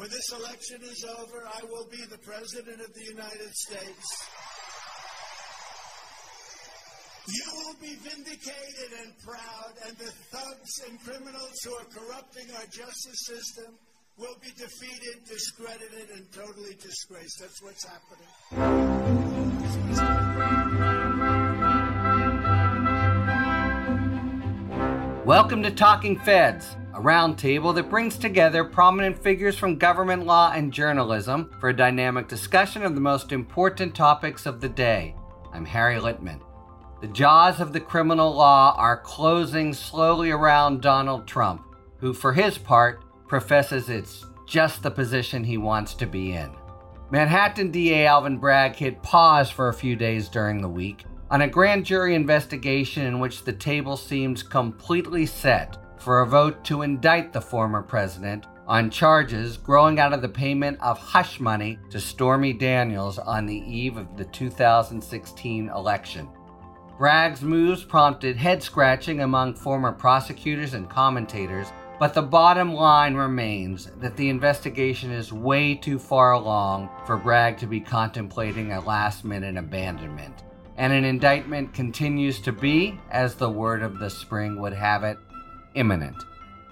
When this election is over, I will be the President of the United States. You will be vindicated and proud, and the thugs and criminals who are corrupting our justice system will be defeated, discredited, and totally disgraced. That's what's happening. Welcome to Talking Feds, a roundtable that brings together prominent figures from government law and journalism for a dynamic discussion of the most important topics of the day. I'm Harry Litman. The jaws of the criminal law are closing slowly around Donald Trump, who, for his part, professes it's just the position he wants to be in. Manhattan DA Alvin Bragg hit pause for a few days during the week on a grand jury investigation in which the table seems completely set for a vote to indict the former president on charges growing out of the payment of hush money to Stormy Daniels on the eve of the 2016 election. Bragg's moves prompted head scratching among former prosecutors and commentators, but the bottom line remains that the investigation is way too far along for Bragg to be contemplating a last minute abandonment. And an indictment continues to be, as the word of the spring would have it, imminent.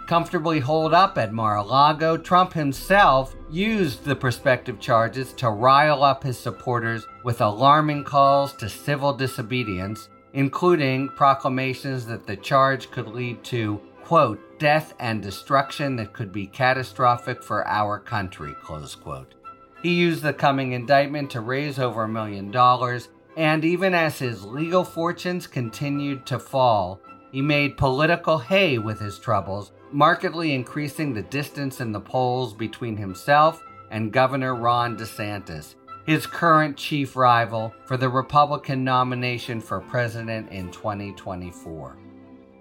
Comfortably holed up at Mar a Lago, Trump himself used the prospective charges to rile up his supporters with alarming calls to civil disobedience including proclamations that the charge could lead to, quote, death and destruction that could be catastrophic for our country, close quote. He used the coming indictment to raise over a million dollars, and even as his legal fortunes continued to fall, he made political hay with his troubles, markedly increasing the distance in the polls between himself and Governor Ron DeSantis, his current chief rival for the Republican nomination for president in 2024.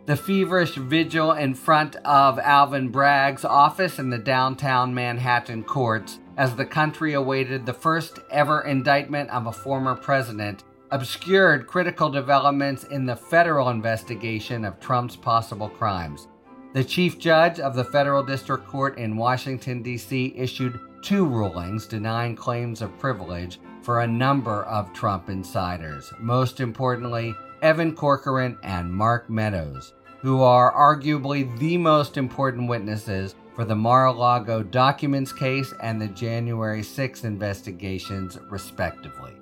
The feverish vigil in front of Alvin Bragg's office in the downtown Manhattan courts as the country awaited the first ever indictment of a former president obscured critical developments in the federal investigation of Trump's possible crimes. The chief judge of the federal district court in Washington, D.C., issued two rulings denying claims of privilege for a number of Trump insiders, most importantly, Evan Corcoran and Mark Meadows, who are arguably the most important witnesses for the Mar a Lago documents case and the January 6 investigations, respectively.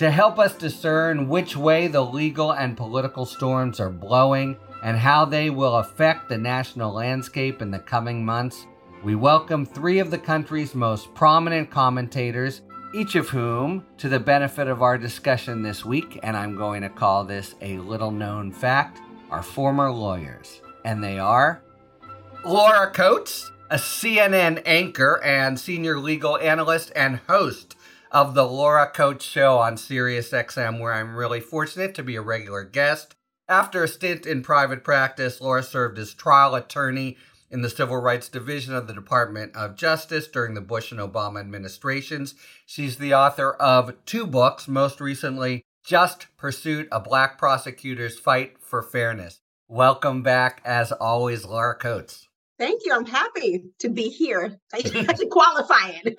To help us discern which way the legal and political storms are blowing and how they will affect the national landscape in the coming months, we welcome three of the country's most prominent commentators, each of whom, to the benefit of our discussion this week, and I'm going to call this a little known fact, are former lawyers. And they are Laura Coates, a CNN anchor and senior legal analyst and host of the Laura Coates Show on SiriusXM, where I'm really fortunate to be a regular guest. After a stint in private practice, Laura served as trial attorney in the Civil Rights Division of the Department of Justice during the Bush and Obama administrations. She's the author of two books, most recently, Just Pursuit A Black Prosecutor's Fight for Fairness. Welcome back, as always, Laura Coates. Thank you. I'm happy to be here. I have to qualify it.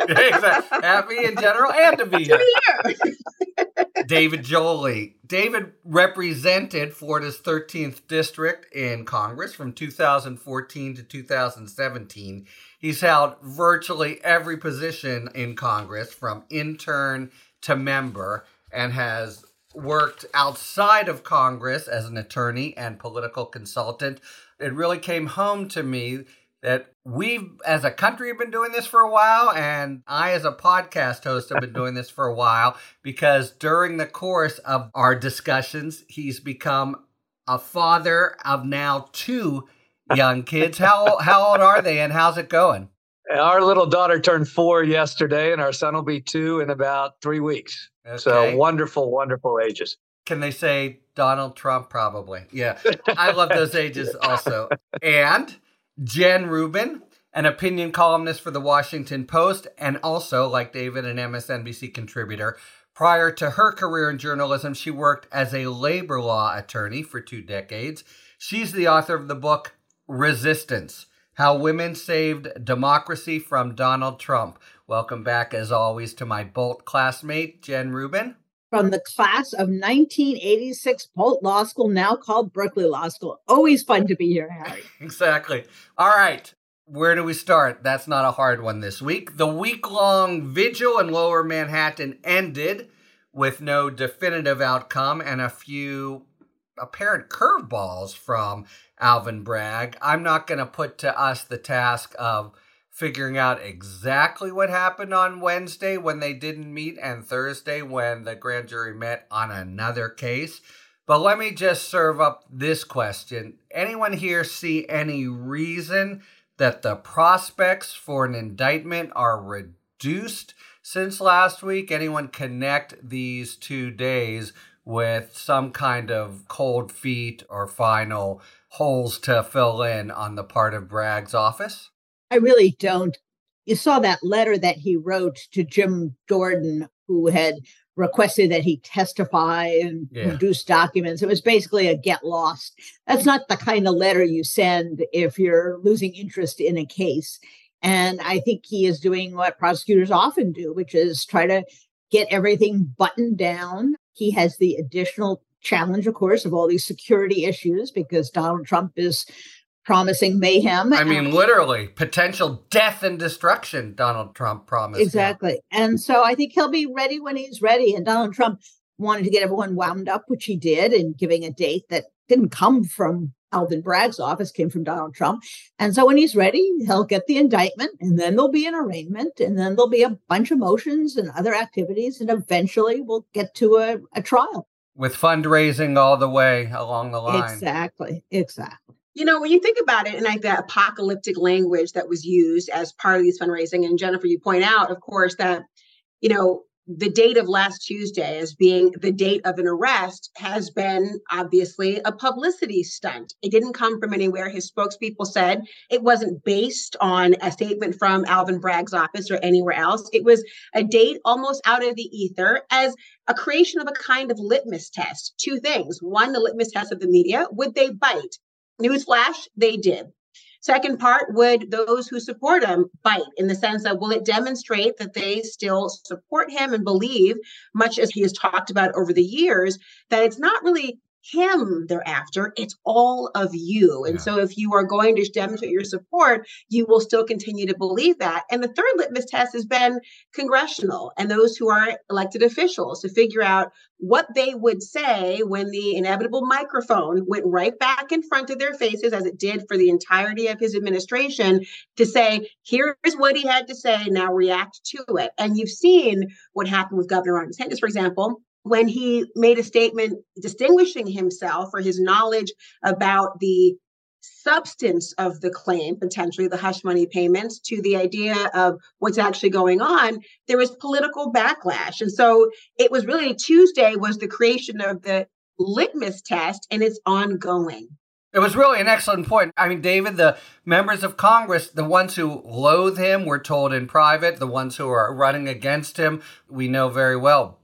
happy in general and to be here. To be here. David Jolly. David represented Florida's 13th district in Congress from 2014 to 2017. He's held virtually every position in Congress from intern to member and has worked outside of Congress as an attorney and political consultant it really came home to me that we as a country have been doing this for a while and I as a podcast host have been doing this for a while because during the course of our discussions he's become a father of now two young kids. How how old are they and how's it going? Our little daughter turned 4 yesterday and our son will be 2 in about 3 weeks. Okay. So wonderful wonderful ages. Can they say Donald Trump? Probably. Yeah. I love those ages also. And Jen Rubin, an opinion columnist for the Washington Post, and also, like David, an MSNBC contributor. Prior to her career in journalism, she worked as a labor law attorney for two decades. She's the author of the book Resistance How Women Saved Democracy from Donald Trump. Welcome back, as always, to my Boalt classmate, Jen Rubin. From the class of 1986 Boalt Law School, now called Berkeley Law School. Always fun to be here, Harry. exactly. All right. Where do we start? That's not a hard one this week. The week long vigil in lower Manhattan ended with no definitive outcome and a few apparent curveballs from Alvin Bragg. I'm not going to put to us the task of figuring out exactly what happened on Wednesday when they didn't meet and Thursday when the grand jury met on another case. But let me just serve up this question. Anyone here see any reason that the prospects for an indictment are reduced since last week? Anyone connect these two days with some kind of cold feet or final holes to fill in on the part of Bragg's office? I really don't. You saw that letter that he wrote to Jim Jordan, who had requested that he testify and yeah. produce documents. It was basically a get lost. That's not the kind of letter you send if you're losing interest in a case. And I think he is doing what prosecutors often do, which is try to get everything buttoned down. He has the additional challenge, of course, of all these security issues because Donald Trump is promising mayhem. I mean, literally, potential death and destruction, Donald Trump promised. Exactly. And so I think he'll be ready when he's ready. And Donald Trump wanted to get everyone wound up, which he did, and giving a date that didn't come from Alvin Bragg's office, came from Donald Trump. And so when he's ready, he'll get the indictment, and then there'll be an arraignment, and then there'll be a bunch of motions and other activities, and eventually we'll get to a, a trial. With fundraising all the way along the line. Exactly. Exactly. You know, when you think about it, and like the apocalyptic language that was used as part of these fundraising, and Jennifer, you point out, of course, that, you know, the date of last Tuesday as being the date of an arrest has been obviously a publicity stunt. It didn't come from anywhere. His spokespeople said it wasn't based on a statement from Alvin Bragg's office or anywhere else. It was a date almost out of the ether as a creation of a kind of litmus test. Two things. One, the litmus test of the media. Would they bite? Newsflash, they did. Second part, would those who support him bite in the sense of will it demonstrate that they still support him and believe, much as he has talked about over the years, that it's not really him they're after it's all of you. And yeah. so if you are going to demonstrate your support you will still continue to believe that. And the third litmus test has been congressional and those who are elected officials to figure out what they would say when the inevitable microphone went right back in front of their faces as it did for the entirety of his administration to say here's what he had to say. Now react to it. And you've seen what happened with governor ron desantis for example when he made a statement distinguishing himself for his knowledge about the substance of the claim, potentially the hush money payments, to the idea of what's actually going on, there was political backlash. And so it was really Tuesday was the creation of the litmus test, and it's ongoing. It was really an excellent point. I mean, David, the members of Congress, the ones who loathe him, were told in private, the ones who are running against him, we know very well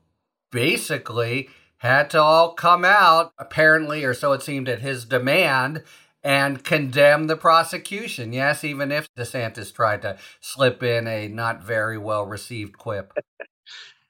basically had to all come out, apparently, or so it seemed at his demand, and condemn the prosecution. Yes, even if DeSantis tried to slip in a not very well received quip.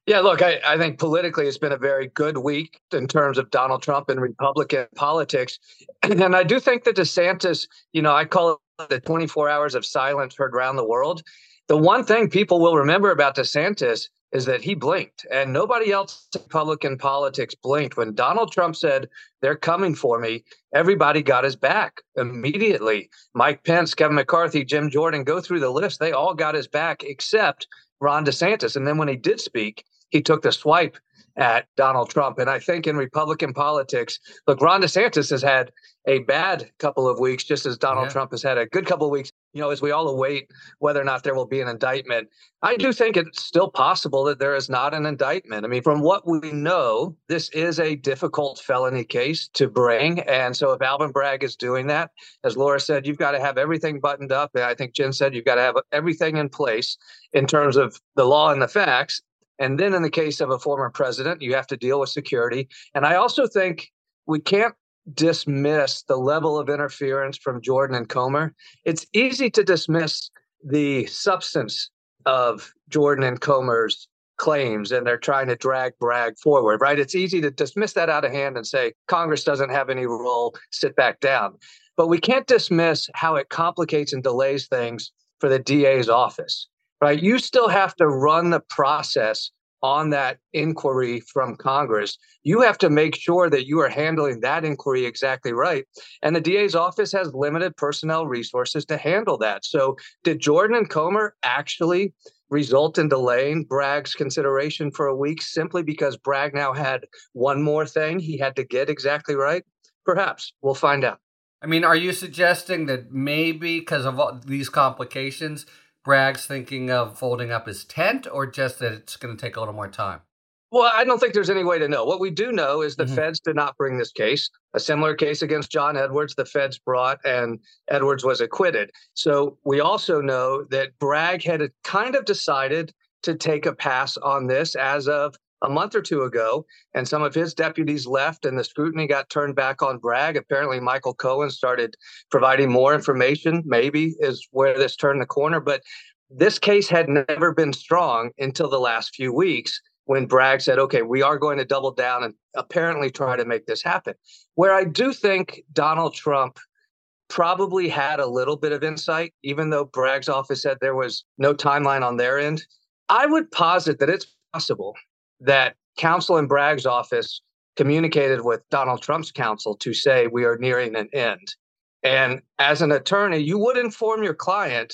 Yeah, look, I, I, think politically it's been a very good week in terms of Donald Trump and Republican politics. And I do think that DeSantis, you know, I call it the 24 hours of silence heard around the world. The one thing people will remember about DeSantis is that he blinked and nobody else in Republican politics blinked. When Donald Trump said, they're coming for me, everybody got his back immediately. Mike Pence, Kevin McCarthy, Jim Jordan, go through the list. They all got his back except Ron DeSantis. And then when he did speak, he took the swipe at Donald Trump. And I think in Republican politics, look, Ron DeSantis has had a bad couple of weeks, just as Donald yeah. Trump has had a good couple of weeks. You know, as we all await whether or not there will be an indictment, I do think it's still possible that there is not an indictment. I mean, from what we know, this is a difficult felony case to bring. And so if Alvin Bragg is doing that, as Laura said, you've got to have everything buttoned up. And I think Jen said you've got to have everything in place in terms of the law and the facts. And then in the case of a former president, you have to deal with security. And I also think we can't dismiss the level of interference from Jordan and Comer. It's easy to dismiss the substance of Jordan and Comer's claims and they're trying to drag Bragg forward, right? It's easy to dismiss that out of hand and say Congress doesn't have any role, sit back down. But we can't dismiss how it complicates and delays things for the DA's office, right? You still have to run the process on that inquiry from Congress. You have to make sure that you are handling that inquiry exactly right. And the DA's office has limited personnel resources to handle that. So, did Jordan and Comer actually result in delaying Bragg's consideration for a week simply because Bragg now had one more thing he had to get exactly right? Perhaps. We'll find out. I mean, are you suggesting that maybe because of all these complications, Bragg's thinking of folding up his tent, or just that it's going to take a little more time? Well, I don't think there's any way to know. What we do know is the mm-hmm. feds did not bring this case. A similar case against John Edwards, the feds brought, and Edwards was acquitted. So we also know that Bragg had kind of decided to take a pass on this as of a month or two ago, and some of his deputies left, and the scrutiny got turned back on Bragg. Apparently, Michael Cohen started providing more information, maybe is where this turned the corner. But this case had never been strong until the last few weeks when Bragg said, okay, we are going to double down and apparently try to make this happen. Where I do think Donald Trump probably had a little bit of insight, even though Bragg's office said there was no timeline on their end. I would posit that it's possible that counsel in Bragg's office communicated with Donald Trump's counsel to say we are nearing an end. And as an attorney, you would inform your client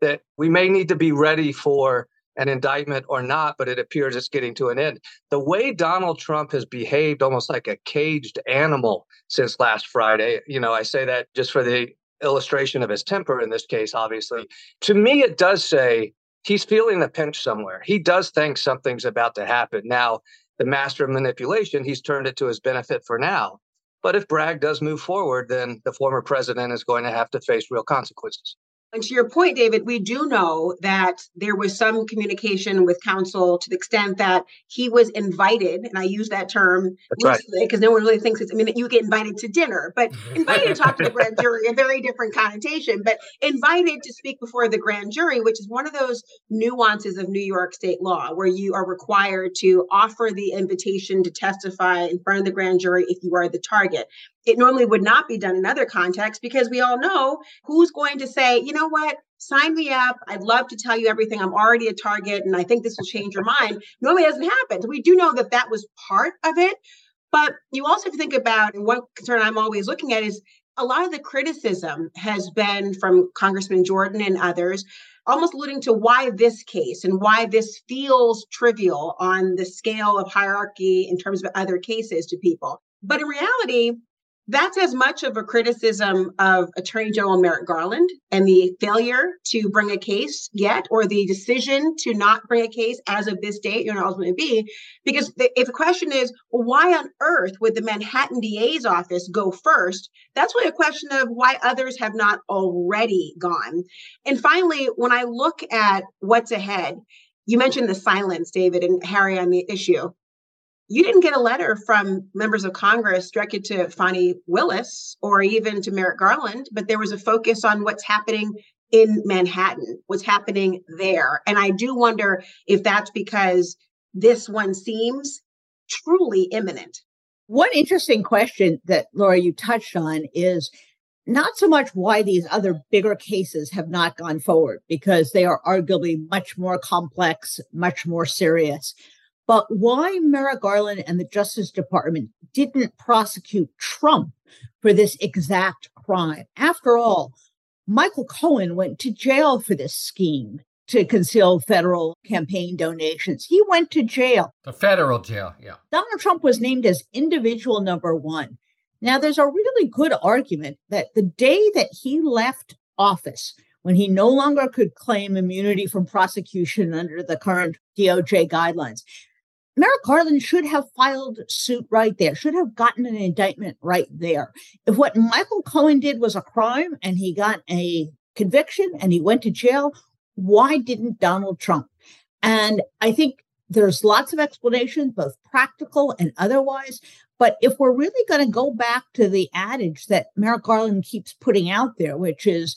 that we may need to be ready for an indictment or not, but it appears it's getting to an end. The way Donald Trump has behaved almost like a caged animal since last Friday, you know, I say that just for the illustration of his temper in this case, obviously. To me, it does say he's feeling the pinch somewhere. He does think something's about to happen. Now, the master of manipulation, he's turned it to his benefit for now. But if Bragg does move forward, then the former president is going to have to face real consequences. And to your point, David, we do know that there was some communication with counsel to the extent that he was invited, and I use that term because right. no one really thinks it's, I mean, you get invited to dinner, but mm-hmm. invited to talk to the grand jury, a very different connotation, but invited to speak before the grand jury, which is one of those nuances of New York state law where you are required to offer the invitation to testify in front of the grand jury if you are the target it normally would not be done in other contexts because we all know who's going to say, you know what, sign me up. I'd love to tell you everything. I'm already a target and I think this will change your mind. Normally doesn't happen. We do know that that was part of it. But you also think about, and one concern I'm always looking at is a lot of the criticism has been from Congressman Jordan and others, almost alluding to why this case and why this feels trivial on the scale of hierarchy in terms of other cases to people. But in reality, that's as much of a criticism of Attorney General Merrick Garland and the failure to bring a case yet, or the decision to not bring a case as of this date, you know, ultimately be. Because the, if the question is, why on earth would the Manhattan DA's office go first? That's really a question of why others have not already gone. And finally, when I look at what's ahead, you mentioned the silence, David and Harry, on the issue you didn't get a letter from members of Congress directed to Fani Willis or even to Merrick Garland, but there was a focus on what's happening in Manhattan, what's happening there. And I do wonder if that's because this one seems truly imminent. One interesting question that Laura you touched on is not so much why these other bigger cases have not gone forward because they are arguably much more complex, much more serious. But why Merrick Garland and the Justice Department didn't prosecute Trump for this exact crime? After all, Michael Cohen went to jail for this scheme to conceal federal campaign donations. He went to jail. The federal jail, yeah. Donald Trump was named as individual number one. Now, there's a really good argument that the day that he left office, when he no longer could claim immunity from prosecution under the current DOJ guidelines, Merrick Garland should have filed suit right there, should have gotten an indictment right there. If what Michael Cohen did was a crime and he got a conviction and he went to jail, why didn't Donald Trump? And I think there's lots of explanations, both practical and otherwise. But if we're really going to go back to the adage that Merrick Garland keeps putting out there, which is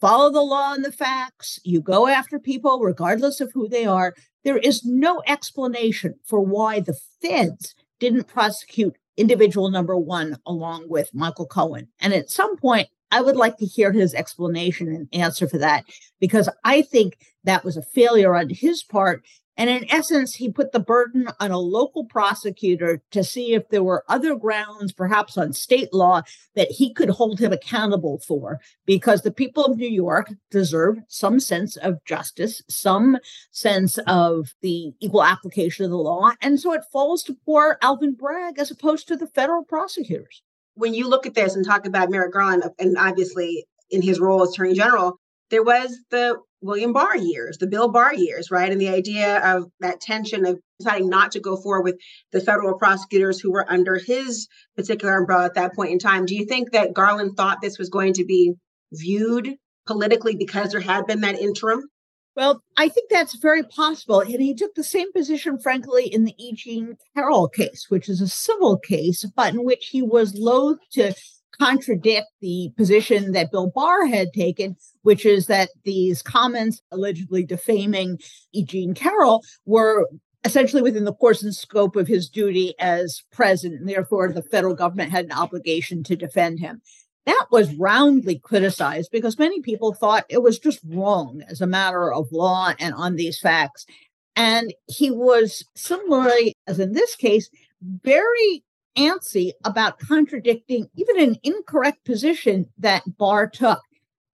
follow the law and the facts, you go after people regardless of who they are, there is no explanation for why the feds didn't prosecute individual number one along with Michael Cohen. And at some point, I would like to hear his explanation and answer for that because I think that was a failure on his part. And in essence, he put the burden on a local prosecutor to see if there were other grounds, perhaps on state law, that he could hold him accountable for, because the people of New York deserve some sense of justice, some sense of the equal application of the law. And so it falls to poor Alvin Bragg as opposed to the federal prosecutors. When you look at this and talk about Merrick Garland, and obviously in his role as Attorney General, there was the William Barr years, the Bill Barr years, right? And the idea of that tension of deciding not to go forward with the federal prosecutors who were under his particular umbrella at that point in time. Do you think that Garland thought this was going to be viewed politically because there had been that interim? Well, I think that's very possible. And he took the same position, frankly, in the E. Jean Carroll case, which is a civil case, but in which he was loath to contradict the position that Bill Barr had taken, which is that these comments allegedly defaming E. Jean Carroll were essentially within the course and scope of his duty as president, and therefore the federal government had an obligation to defend him. That was roundly criticized because many people thought it was just wrong as a matter of law and on these facts. And he was similarly, as in this case, very antsy about contradicting even an incorrect position that Barr took.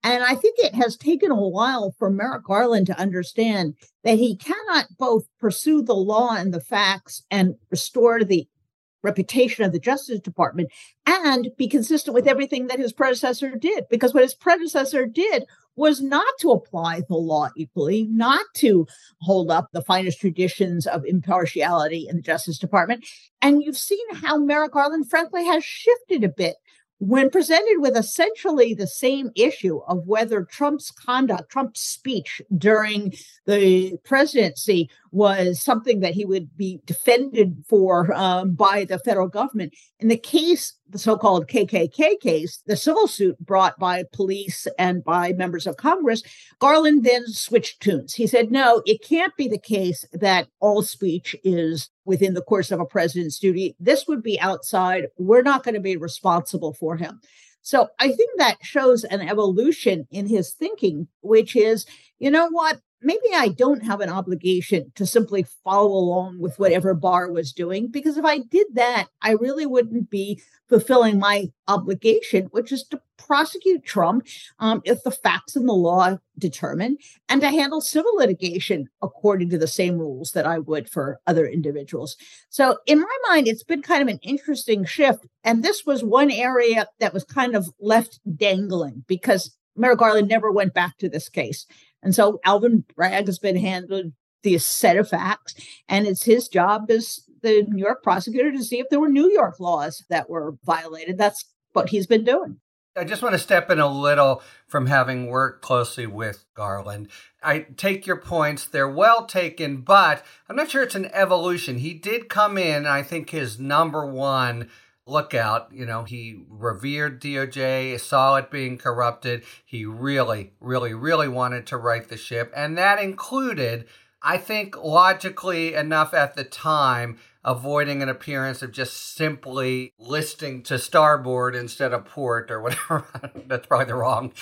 And I think it has taken a while for Merrick Garland to understand that he cannot both pursue the law and the facts and restore the reputation of the Justice Department and be consistent with everything that his predecessor did. Because what his predecessor did was not to apply the law equally, not to hold up the finest traditions of impartiality in the Justice Department. And you've seen how Merrick Garland, frankly, has shifted a bit when presented with essentially the same issue of whether Trump's conduct, Trump's speech during the presidency was something that he would be defended for um, by the federal government. In the case, the so called KKK case, the civil suit brought by police and by members of Congress, Garland then switched tunes. He said, no, it can't be the case that all speech is within the course of a president's duty. This would be outside. We're not going to be responsible for him. So I think that shows an evolution in his thinking, which is, you know what? Maybe I don't have an obligation to simply follow along with whatever Barr was doing, because if I did that, I really wouldn't be fulfilling my obligation, which is to prosecute Trump um, if the facts and the law determine, and to handle civil litigation according to the same rules that I would for other individuals. So, in my mind, it's been kind of an interesting shift. And this was one area that was kind of left dangling because Merrick Garland never went back to this case. And so Alvin Bragg has been handed the set of facts, and it's his job as the New York prosecutor to see if there were New York laws that were violated. That's what he's been doing. I just want to step in a little from having worked closely with Garland. I take your points, they're well taken, but I'm not sure it's an evolution. He did come in, I think his number one lookout. You know, he revered DOJ, saw it being corrupted. He really, really, really wanted to right the ship. And that included, I think, logically enough at the time, avoiding an appearance of just simply listing to starboard instead of port or whatever. That's probably the wrong.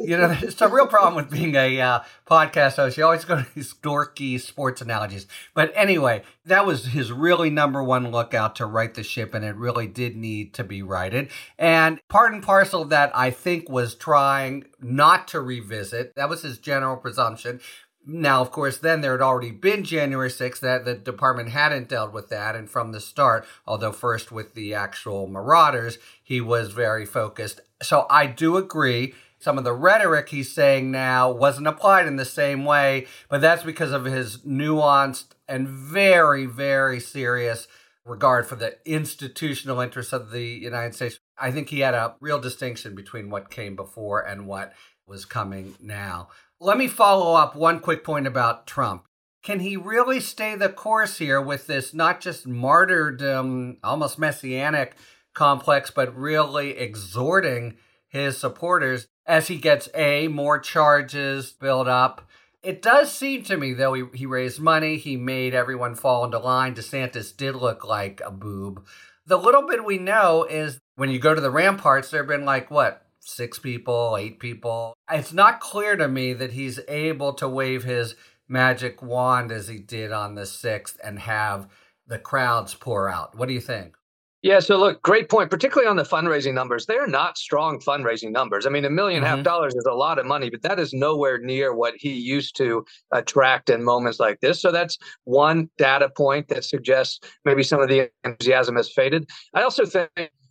you know, it's a real problem with being a uh, podcast host. You always go to these dorky sports analogies. But anyway, that was his really number one lookout to right the ship, and it really did need to be righted. And part and parcel of that, I think, was trying not to revisit. That was his general presumption. Now, of course, then there had already been January 6th that the department hadn't dealt with that. And from the start, although first with the actual marauders, he was very focused. So I do agree. Some of the rhetoric he's saying now wasn't applied in the same way, but that's because of his nuanced and very, very serious regard for the institutional interests of the United States. I think he had a real distinction between what came before and what was coming now. Let me follow up one quick point about Trump. Can he really stay the course here with this not just martyrdom, um, almost messianic complex, but really exhorting his supporters as he gets A, more charges built up? It does seem to me, though, he, he raised money, he made everyone fall into line. DeSantis did look like a boob. The little bit we know is when you go to the ramparts, there have been like, what, six people, eight people? It's not clear to me that he's able to wave his magic wand as he did on the 6th and have the crowds pour out. What do you think? Yeah, so look, great point, particularly on the fundraising numbers. They're not strong fundraising numbers. I mean, a 1000000 mm-hmm. half dollars is a lot of money, but that is nowhere near what he used to attract in moments like this. So that's one data point that suggests maybe some of the enthusiasm has faded. I also think,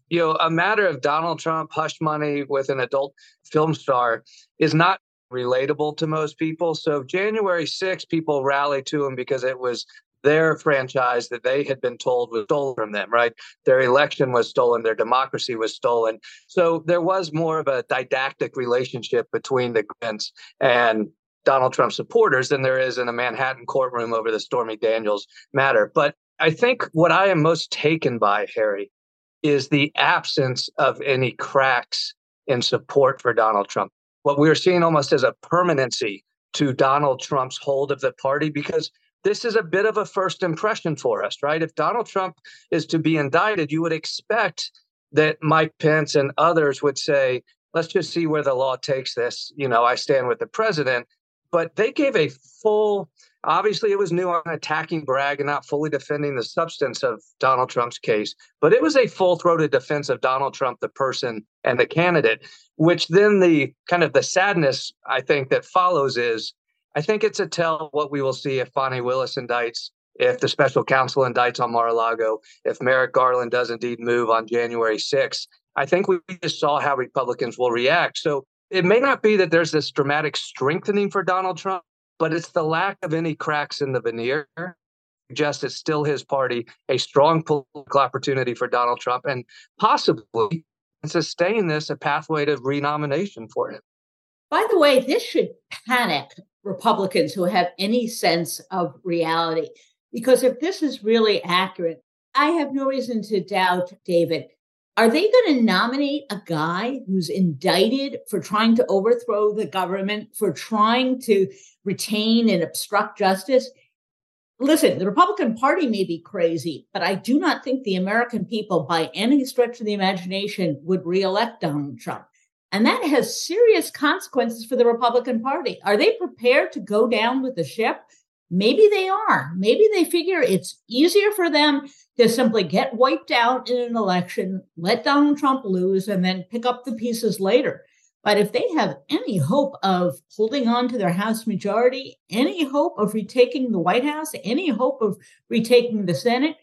you know, a matter of Donald Trump hush money with an adult film star is not relatable to most people. So January 6th, people rallied to him because it was their franchise that they had been told was stolen from them, right? Their election was stolen, their democracy was stolen. So there was more of a didactic relationship between the Grants and Donald Trump supporters than there is in a Manhattan courtroom over the Stormy Daniels matter. But I think what I am most taken by, Harry, is the absence of any cracks in support for Donald Trump what we're seeing almost as a permanency to Donald Trump's hold of the party because this is a bit of a first impression for us, right? If Donald Trump is to be indicted, you would expect that Mike Pence and others would say, let's just see where the law takes this. You know, I stand with the president. But they gave a full Obviously, it was new on attacking Bragg and not fully defending the substance of Donald Trump's case, but it was a full throated defense of Donald Trump, the person and the candidate, which then the kind of the sadness I think that follows is I think it's a tell what we will see if Fani Willis indicts, if the special counsel indicts on Mar a Lago, if Merrick Garland does indeed move on January 6th. I think we just saw how Republicans will react. So it may not be that there's this dramatic strengthening for Donald Trump, but it's the lack of any cracks in the veneer suggests it's still his party, a strong political opportunity for Donald Trump, and possibly sustain this a pathway to renomination for him. By the way, this should panic Republicans who have any sense of reality. Because if this is really accurate, I have no reason to doubt, David, are they going to nominate a guy who's indicted for trying to overthrow the government, for trying to retain and obstruct justice? Listen, the Republican Party may be crazy, but I do not think the American people, by any stretch of the imagination, would reelect Donald Trump. And that has serious consequences for the Republican Party. Are they prepared to go down with the ship? Maybe they are. Maybe they figure it's easier for them to simply get wiped out in an election, let Donald Trump lose, and then pick up the pieces later. But if they have any hope of holding on to their House majority, any hope of retaking the White House, any hope of retaking the Senate,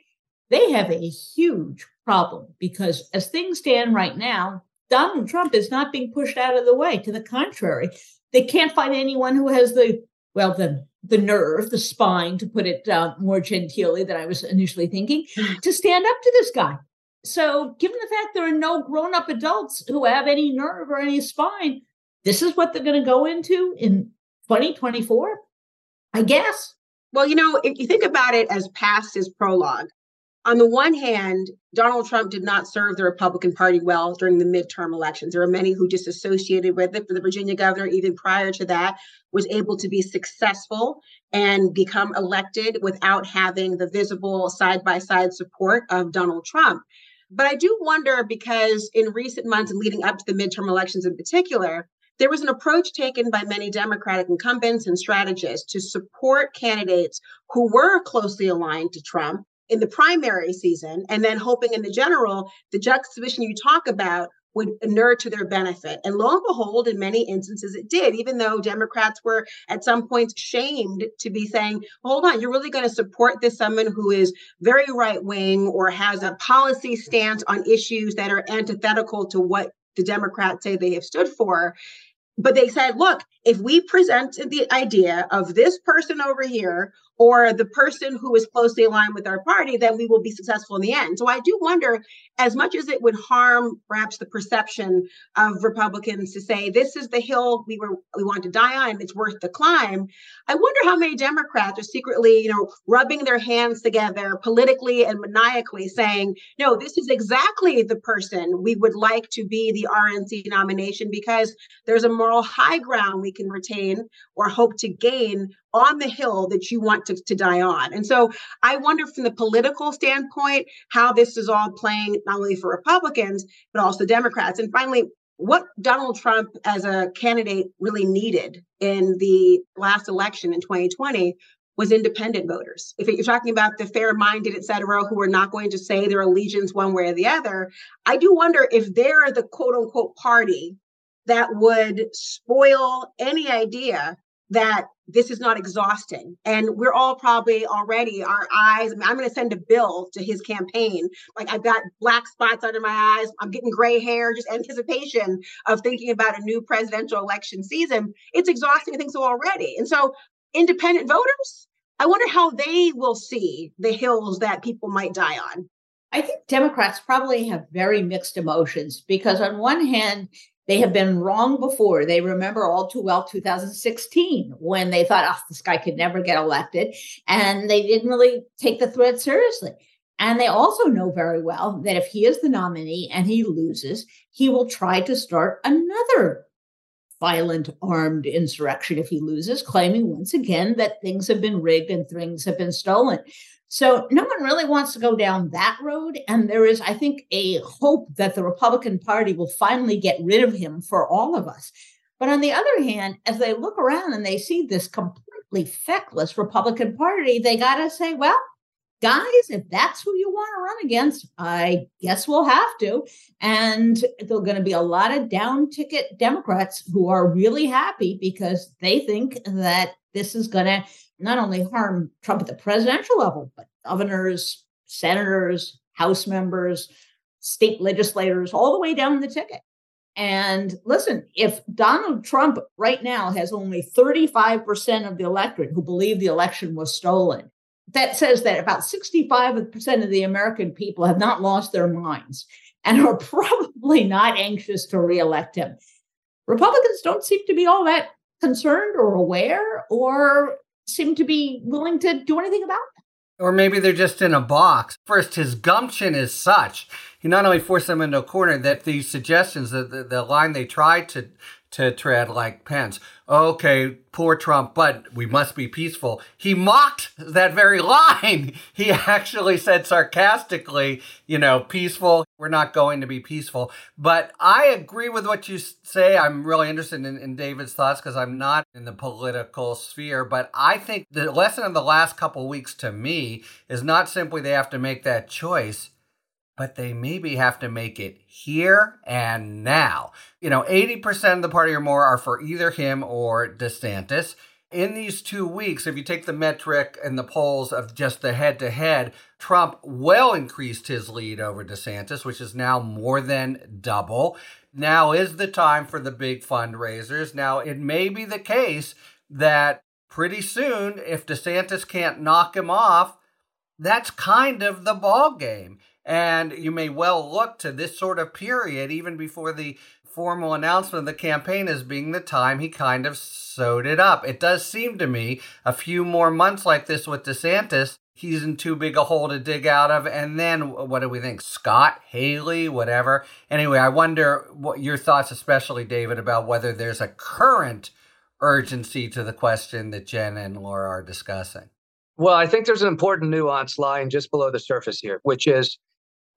they have a huge problem because as things stand right now, Donald Trump is not being pushed out of the way. To the contrary, they can't find anyone who has the, well, the the nerve, the spine, to put it uh, more genteelly than I was initially thinking, to stand up to this guy. So, given the fact there are no grown up adults who have any nerve or any spine, this is what they're going to go into in 2024, I guess. Well, you know, if you think about it as past as prologue, on the one hand, Donald Trump did not serve the Republican Party well during the midterm elections. There are many who disassociated with it. The Virginia governor, even prior to that, was able to be successful and become elected without having the visible side by side support of Donald Trump. But I do wonder because in recent months and leading up to the midterm elections in particular, there was an approach taken by many Democratic incumbents and strategists to support candidates who were closely aligned to Trump in the primary season, and then hoping in the general, the juxtaposition you talk about would inure to their benefit. And lo and behold, in many instances, it did, even though Democrats were at some points shamed to be saying, hold on, you're really going to support this someone who is very right wing or has a policy stance on issues that are antithetical to what the Democrats say they have stood for. But they said, look, if we present the idea of this person over here or the person who is closely aligned with our party, then we will be successful in the end. So I do wonder, as much as it would harm perhaps the perception of Republicans to say this is the hill we were we want to die on, it's worth the climb. I wonder how many Democrats are secretly, you know, rubbing their hands together politically and maniacally saying, no, this is exactly the person we would like to be the RNC nomination because there's a moral high ground we can retain or hope to gain on the hill that you want to, to die on. And so I wonder from the political standpoint how this is all playing not only for Republicans, but also Democrats. And finally, what Donald Trump as a candidate really needed in the last election in 2020 was independent voters. If you're talking about the fair minded, et cetera, who are not going to say their allegiance one way or the other, I do wonder if they're the quote unquote party that would spoil any idea that this is not exhausting. And we're all probably already, our eyes, I'm going to send a bill to his campaign. Like I've got black spots under my eyes. I'm getting gray hair, just anticipation of thinking about a new presidential election season. It's exhausting, I think so already. And so independent voters, I wonder how they will see the hills that people might die on. I think Democrats probably have very mixed emotions because, on one hand, they have been wrong before. They remember all too well 2016 when they thought, oh, this guy could never get elected. And they didn't really take the threat seriously. And they also know very well that if he is the nominee and he loses, he will try to start another violent armed insurrection if he loses, claiming once again that things have been rigged and things have been stolen. So no one really wants to go down that road. And there is, I think, a hope that the Republican Party will finally get rid of him for all of us. But on the other hand, as they look around and they see this completely feckless Republican Party, they got to say, well, guys, if that's who you want to run against, I guess we'll have to. And there are going to be a lot of down ticket Democrats who are really happy because they think that this is going to not only harm Trump at the presidential level, but governors, senators, House members, state legislators, all the way down the ticket. And listen, if Donald Trump right now has only 35% of the electorate who believe the election was stolen, that says that about 65% of the American people have not lost their minds and are probably not anxious to reelect him. Republicans don't seem to be all that concerned or aware or seem to be willing to do anything about it. Or maybe they're just in a box. First, his gumption is such. He not only forced them into a corner that these suggestions, that the, the line they tried to to tread like Pence. Okay, poor Trump, but we must be peaceful. He mocked that very line. He actually said sarcastically, you know, peaceful. We're not going to be peaceful. But I agree with what you say. I'm really interested in, in David's thoughts because I'm not in the political sphere. But I think the lesson of the last couple weeks to me is not simply they have to make that choice but they maybe have to make it here and now. You know, 80% of the party or more are for either him or DeSantis. In these two weeks, if you take the metric and the polls of just the head to head, Trump well increased his lead over DeSantis, which is now more than double. Now is the time for the big fundraisers. Now, it may be the case that pretty soon, if DeSantis can't knock him off, that's kind of the ball game. And you may well look to this sort of period, even before the formal announcement of the campaign, as being the time he kind of sewed it up. It does seem to me a few more months like this with DeSantis, he's in too big a hole to dig out of. And then what do we think? Scott, Haley, whatever. Anyway, I wonder what your thoughts, especially David, about whether there's a current urgency to the question that Jen and Laura are discussing. Well, I think there's an important nuance lying just below the surface here, which is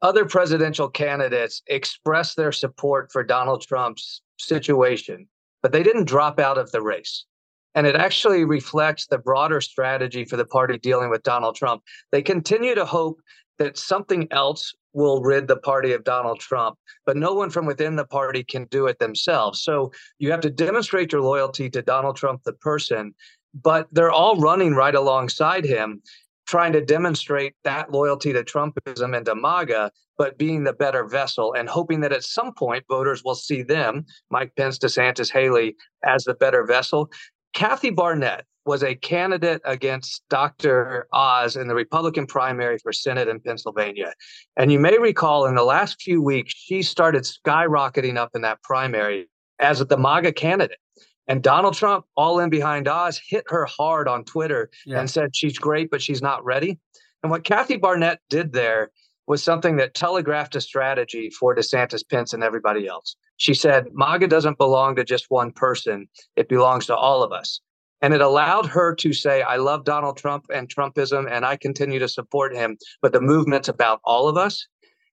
other presidential candidates expressed their support for Donald Trump's situation, but they didn't drop out of the race. And it actually reflects the broader strategy for the party dealing with Donald Trump. They continue to hope that something else will rid the party of Donald Trump, but no one from within the party can do it themselves. So you have to demonstrate your loyalty to Donald Trump, the person, but they're all running right alongside him. Trying to demonstrate that loyalty to Trumpism and to MAGA, but being the better vessel and hoping that at some point voters will see them, Mike Pence, DeSantis, Haley, as the better vessel. Kathy Barnette was a candidate against Dr. Oz in the Republican primary for Senate in Pennsylvania. And you may recall in the last few weeks, she started skyrocketing up in that primary as the MAGA candidate. And Donald Trump, all in behind Oz, hit her hard on Twitter yeah. and said she's great, but she's not ready. And what Kathy Barnette did there was something that telegraphed a strategy for DeSantis, Pence, and everybody else. She said, MAGA doesn't belong to just one person, it belongs to all of us. And it allowed her to say, I love Donald Trump and Trumpism, and I continue to support him, but the movement's about all of us.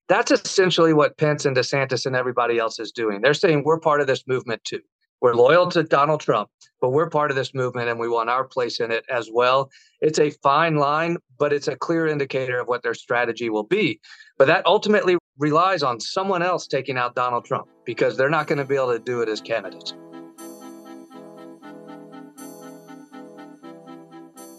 That's essentially what Pence and DeSantis and everybody else is doing. They're saying we're part of this movement too. We're loyal to Donald Trump, but we're part of this movement and we want our place in it as well. It's a fine line, but it's a clear indicator of what their strategy will be. But that ultimately relies on someone else taking out Donald Trump because they're not going to be able to do it as candidates.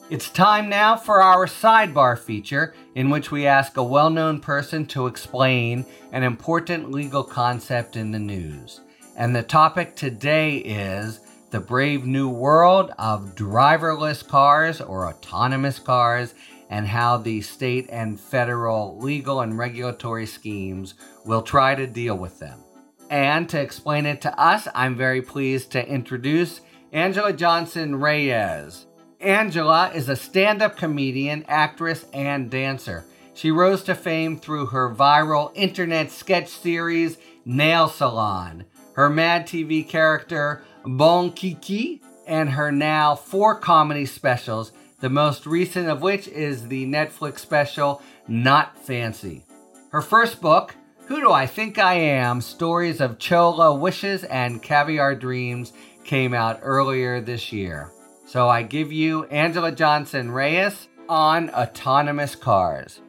It's time now for our sidebar feature, in which we ask a well known person to explain an important legal concept in the news. And the topic today is the brave new world of driverless cars or autonomous cars and how the state and federal legal and regulatory schemes will try to deal with them. And to explain it to us, I'm very pleased to introduce Anjelah Johnson Reyes. Anjelah is a stand up comedian, actress, and dancer. She rose to fame through her viral internet sketch series, Nail Salon her Mad TV character Bon Qui Qui, and her now four comedy specials, the most recent of which is the Netflix special Not Fancy. Her first book, Who Do I Think I Am? Stories of Chola Wishes and Caviar Dreams, came out earlier this year. So I give you Anjelah Johnson Reyes on autonomous cars.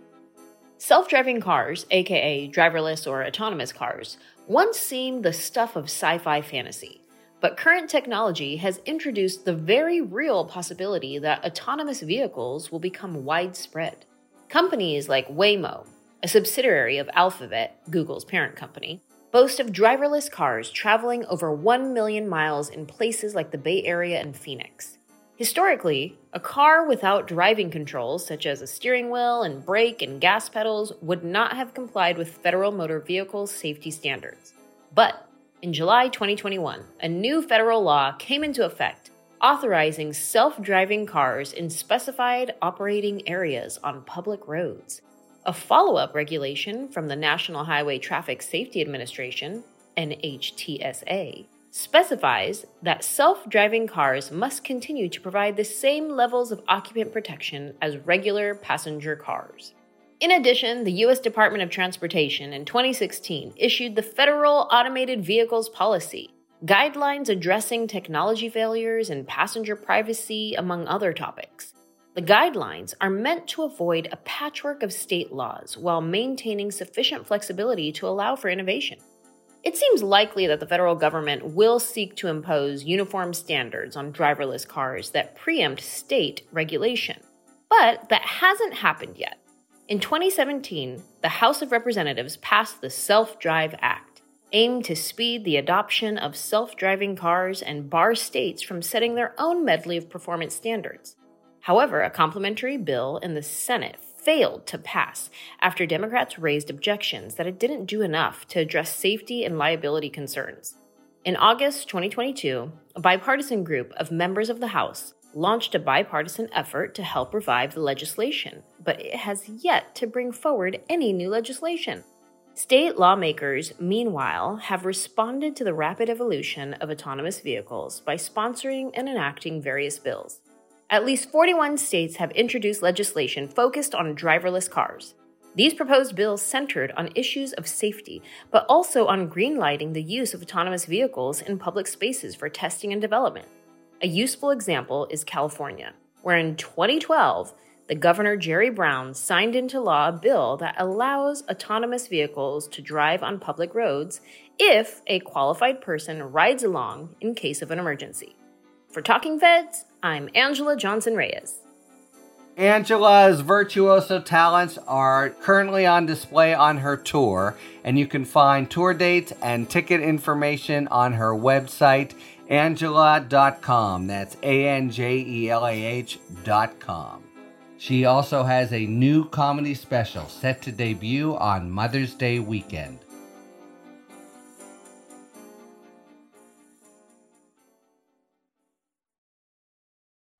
Self driving cars, aka driverless or autonomous cars, once seemed the stuff of sci fi fantasy, but current technology has introduced the very real possibility that autonomous vehicles will become widespread. Companies like Waymo, a subsidiary of Alphabet, Google's parent company, boast of driverless cars traveling over 1 million miles in places like the Bay Area and Phoenix. Historically, a car without driving controls, such as a steering wheel and brake and gas pedals, would not have complied with federal motor vehicle safety standards. But in July 2021, a new federal law came into effect authorizing self driving cars in specified operating areas on public roads. A follow up regulation from the National Highway Traffic Safety Administration, NHTSA, specifies that self driving cars must continue to provide the same levels of occupant protection as regular passenger cars. In addition, the U.S. Department of Transportation in 2016 issued the Federal Automated Vehicles Policy, guidelines addressing technology failures and passenger privacy, among other topics. The guidelines are meant to avoid a patchwork of state laws while maintaining sufficient flexibility to allow for innovation. It seems likely that the federal government will seek to impose uniform standards on driverless cars that preempt state regulation. But that hasn't happened yet. In 2017, the House of Representatives passed the Self Drive Act, aimed to speed the adoption of self driving cars and bar states from setting their own medley of performance standards. However, a complementary bill in the Senate failed to pass after Democrats raised objections that it didn't do enough to address safety and liability concerns. In August 2022, a bipartisan group of members of the House launched a bipartisan effort to help revive the legislation, but it has yet to bring forward any new legislation. State lawmakers, meanwhile, have responded to the rapid evolution of autonomous vehicles by sponsoring and enacting various bills. At least 41 states have introduced legislation focused on driverless cars. These proposed bills centered on issues of safety, but also on greenlighting the use of autonomous vehicles in public spaces for testing and development. A useful example is California, where in 2012, the Governor Jerry Brown signed into law a bill that allows autonomous vehicles to drive on public roads if a qualified person rides along in case of an emergency. For Talking Feds, I'm Anjelah Johnson Reyes. Anjelah's virtuoso talents are currently on display on her tour, and you can find tour dates and ticket information on her website, anjelah.com. That's A N J E L A H.com. She also has a new comedy special set to debut on Mother's Day weekend.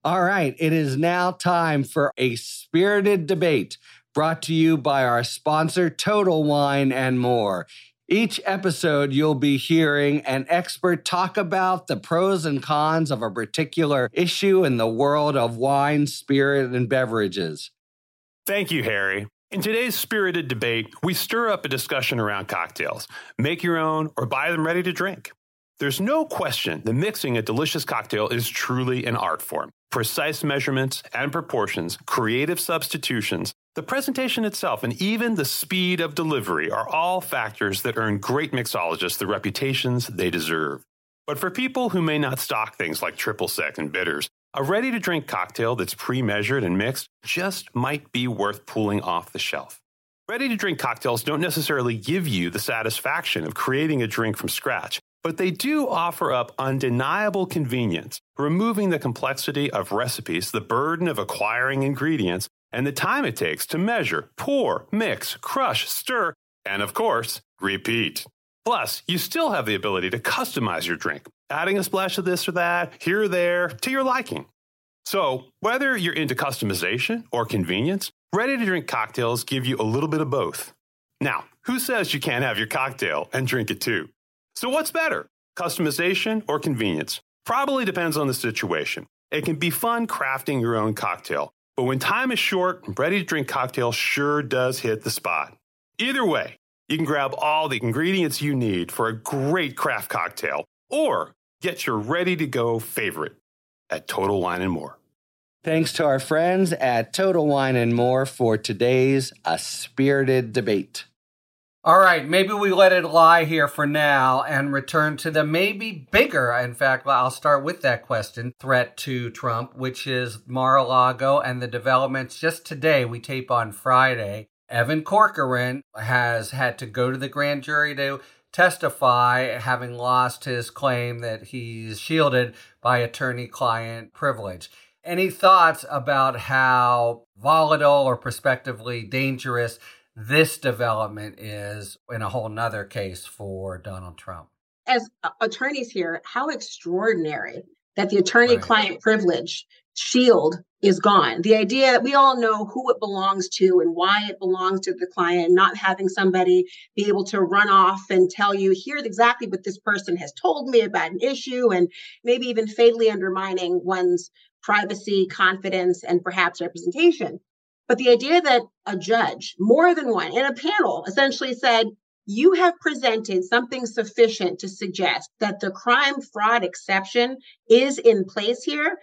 All right, it is now time for a spirited debate brought to you by our sponsor, Total Wine and More. Each episode, you'll be hearing an expert talk about the pros and cons of a particular issue in the world of wine, spirit, and beverages. Thank you, Harry. In today's spirited debate, we stir up a discussion around cocktails. Make your own or buy them ready to drink. There's no question that mixing a delicious cocktail is truly an art form. Precise measurements and proportions, creative substitutions, the presentation itself, and even the speed of delivery are all factors that earn great mixologists the reputations they deserve. But for people who may not stock things like triple sec and bitters, a ready to drink cocktail that's pre measured and mixed just might be worth pulling off the shelf. Ready to drink cocktails don't necessarily give you the satisfaction of creating a drink from scratch, but they do offer up undeniable convenience, removing the complexity of recipes, the burden of acquiring ingredients, and the time it takes to measure, pour, mix, crush, stir, and of course, repeat. Plus, you still have the ability to customize your drink, adding a splash of this or that, here or there, to your liking. So, whether you're into customization or convenience, ready to drink cocktails give you a little bit of both. Now, who says you can't have your cocktail and drink it too? So, what's better, customization or convenience? Probably depends on the situation. It can be fun crafting your own cocktail, but when time is short, ready to drink cocktail sure does hit the spot. Either way, you can grab all the ingredients you need for a great craft cocktail or get your ready to go favorite at Total Wine and More. Thanks to our friends at Total Wine and More for today's A Spirited Debate. All right, maybe we let it lie here for now and return to the maybe bigger, in fact, I'll start with that question, threat to Trump, which is Mar a Lago and the developments just today. We tape on Friday. Evan Corcoran has had to go to the grand jury to testify, having lost his claim that he's shielded by attorney client privilege. Any thoughts about how volatile or prospectively dangerous this development is in a whole nother case for Donald Trump. As uh, attorneys here, how extraordinary that the attorney client right. privilege shield is gone. The idea that we all know who it belongs to and why it belongs to the client, not having somebody be able to run off and tell you, here's exactly what this person has told me about an issue, and maybe even fatally undermining one's privacy, confidence, and perhaps representation. But the idea that a judge, more than one, in a panel essentially said, you have presented something sufficient to suggest that the crime fraud exception is in place here.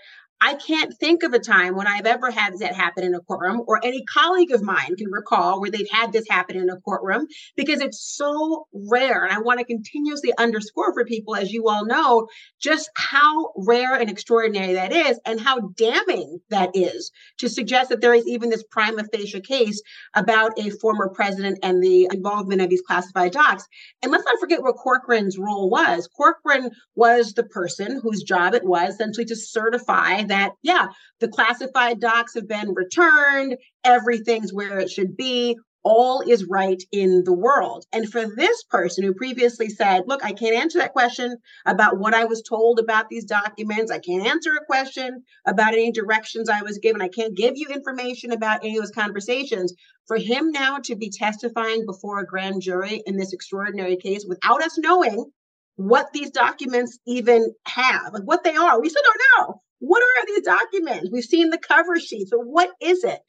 I can't think of a time when I've ever had that happen in a courtroom, or any colleague of mine can recall where they've had this happen in a courtroom because it's so rare. And I want to continuously underscore for people, as you all know, just how rare and extraordinary that is, and how damning that is to suggest that there is even this prima facie case about a former president and the involvement of these classified docs. And let's not forget what Corcoran's role was. Corcoran was the person whose job it was essentially to certify that, yeah, the classified docs have been returned, everything's where it should be, all is right in the world. And for this person who previously said, Look, I can't answer that question about what I was told about these documents. I can't answer a question about any directions I was given. I can't give you information about any of those conversations. For him now to be testifying before a grand jury in this extraordinary case without us knowing what these documents even have, like what they are, we still don't know. What are these documents? We've seen the cover sheets, but what is it?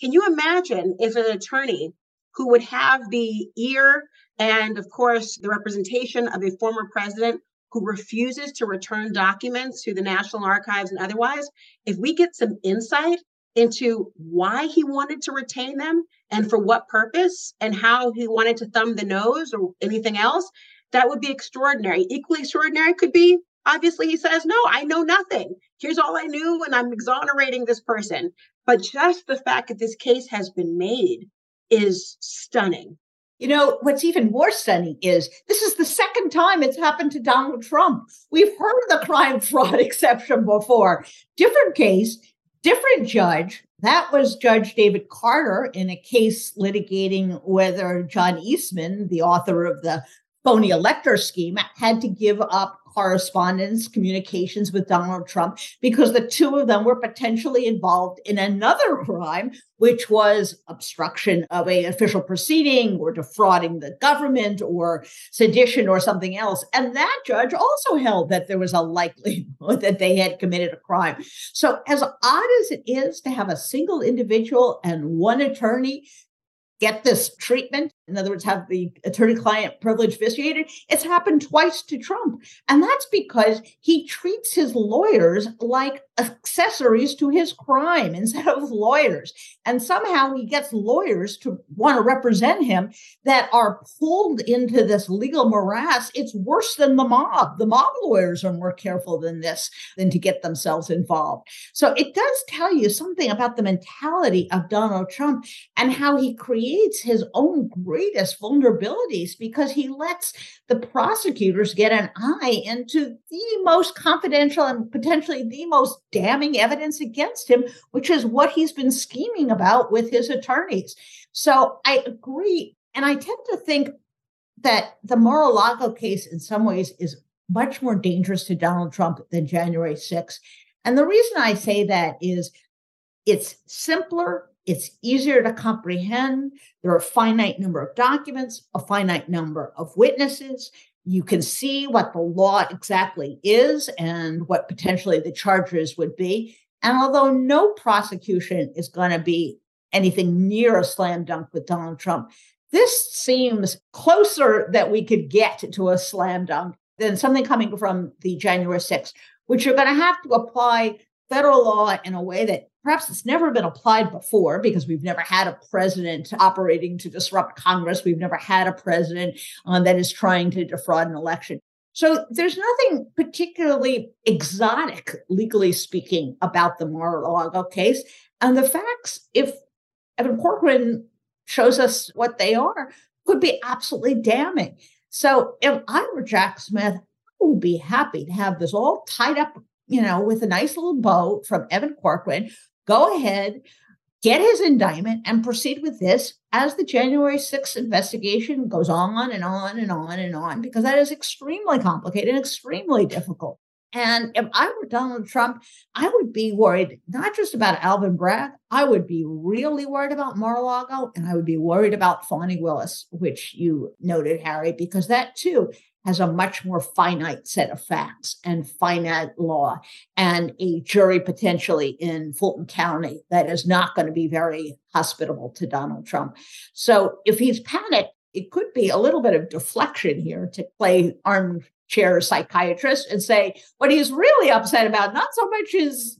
Can you imagine if an attorney who would have the ear and, of course, the representation of a former president who refuses to return documents to the National Archives and otherwise, if we get some insight into why he wanted to retain them and for what purpose and how he wanted to thumb the nose or anything else, that would be extraordinary. Equally extraordinary could be Obviously, he says, No, I know nothing. Here's all I knew, and I'm exonerating this person. But just the fact that this case has been made is stunning. You know, what's even more stunning is this is the second time it's happened to Donald Trump. We've heard the crime fraud exception before. Different case, different judge. That was Judge David Carter in a case litigating whether John Eastman, the author of the phony elector scheme, had to give up correspondence, communications with Donald Trump, because the two of them were potentially involved in another crime, which was obstruction of a official proceeding or defrauding the government or sedition or something else. And that judge also held that there was a likelihood that they had committed a crime. So as odd as it is to have a single individual and one attorney get this treatment, in other words, have the attorney client privilege vitiated, it's happened twice to Trump. And that's because he treats his lawyers like accessories to his crime instead of lawyers. And somehow he gets lawyers to want to represent him that are pulled into this legal morass. It's worse than the mob. The mob lawyers are more careful than this than to get themselves involved. So it does tell you something about the mentality of Donald Trump and how he creates his own greatest vulnerabilities because he lets the prosecutors get an eye into the most confidential and potentially the most damning evidence against him, which is what he's been scheming about with his attorneys. So I agree. And I tend to think that the Mar a Lago case, in some ways, is much more dangerous to Donald Trump than January 6th. And the reason I say that is it's simpler, it's easier to comprehend. There are a finite number of documents, a finite number of witnesses you can see what the law exactly is and what potentially the charges would be. And although no prosecution is going to be anything near a slam dunk with Donald Trump, this seems closer that we could get to a slam dunk than something coming from the January 6th, which you're going to have to apply federal law in a way that perhaps it's never been applied before because we've never had a president operating to disrupt Congress. We've never had a president uh, that is trying to defraud an election. So there's nothing particularly exotic, legally speaking, about the Mar-a-Lago case. And the facts, if Evan Corcoran shows us what they are, could be absolutely damning. So if I were Jack Smith, I would be happy to have this all tied up, you know, with a nice little bow from Evan Corcoran, go ahead, get his indictment, and proceed with this as the January 6th investigation goes on and on and on and on, because that is extremely complicated and extremely difficult. And if I were Donald Trump, I would be worried not just about Alvin Bragg, I would be really worried about Mar-a-Lago and I would be worried about Fani Willis, which you noted, Harry, because that too has a much more finite set of facts and finite law and a jury potentially in Fulton County that is not going to be very hospitable to Donald Trump. So if he's panicked, it could be a little bit of deflection here to play armchair psychiatrist and say what he's really upset about, not so much is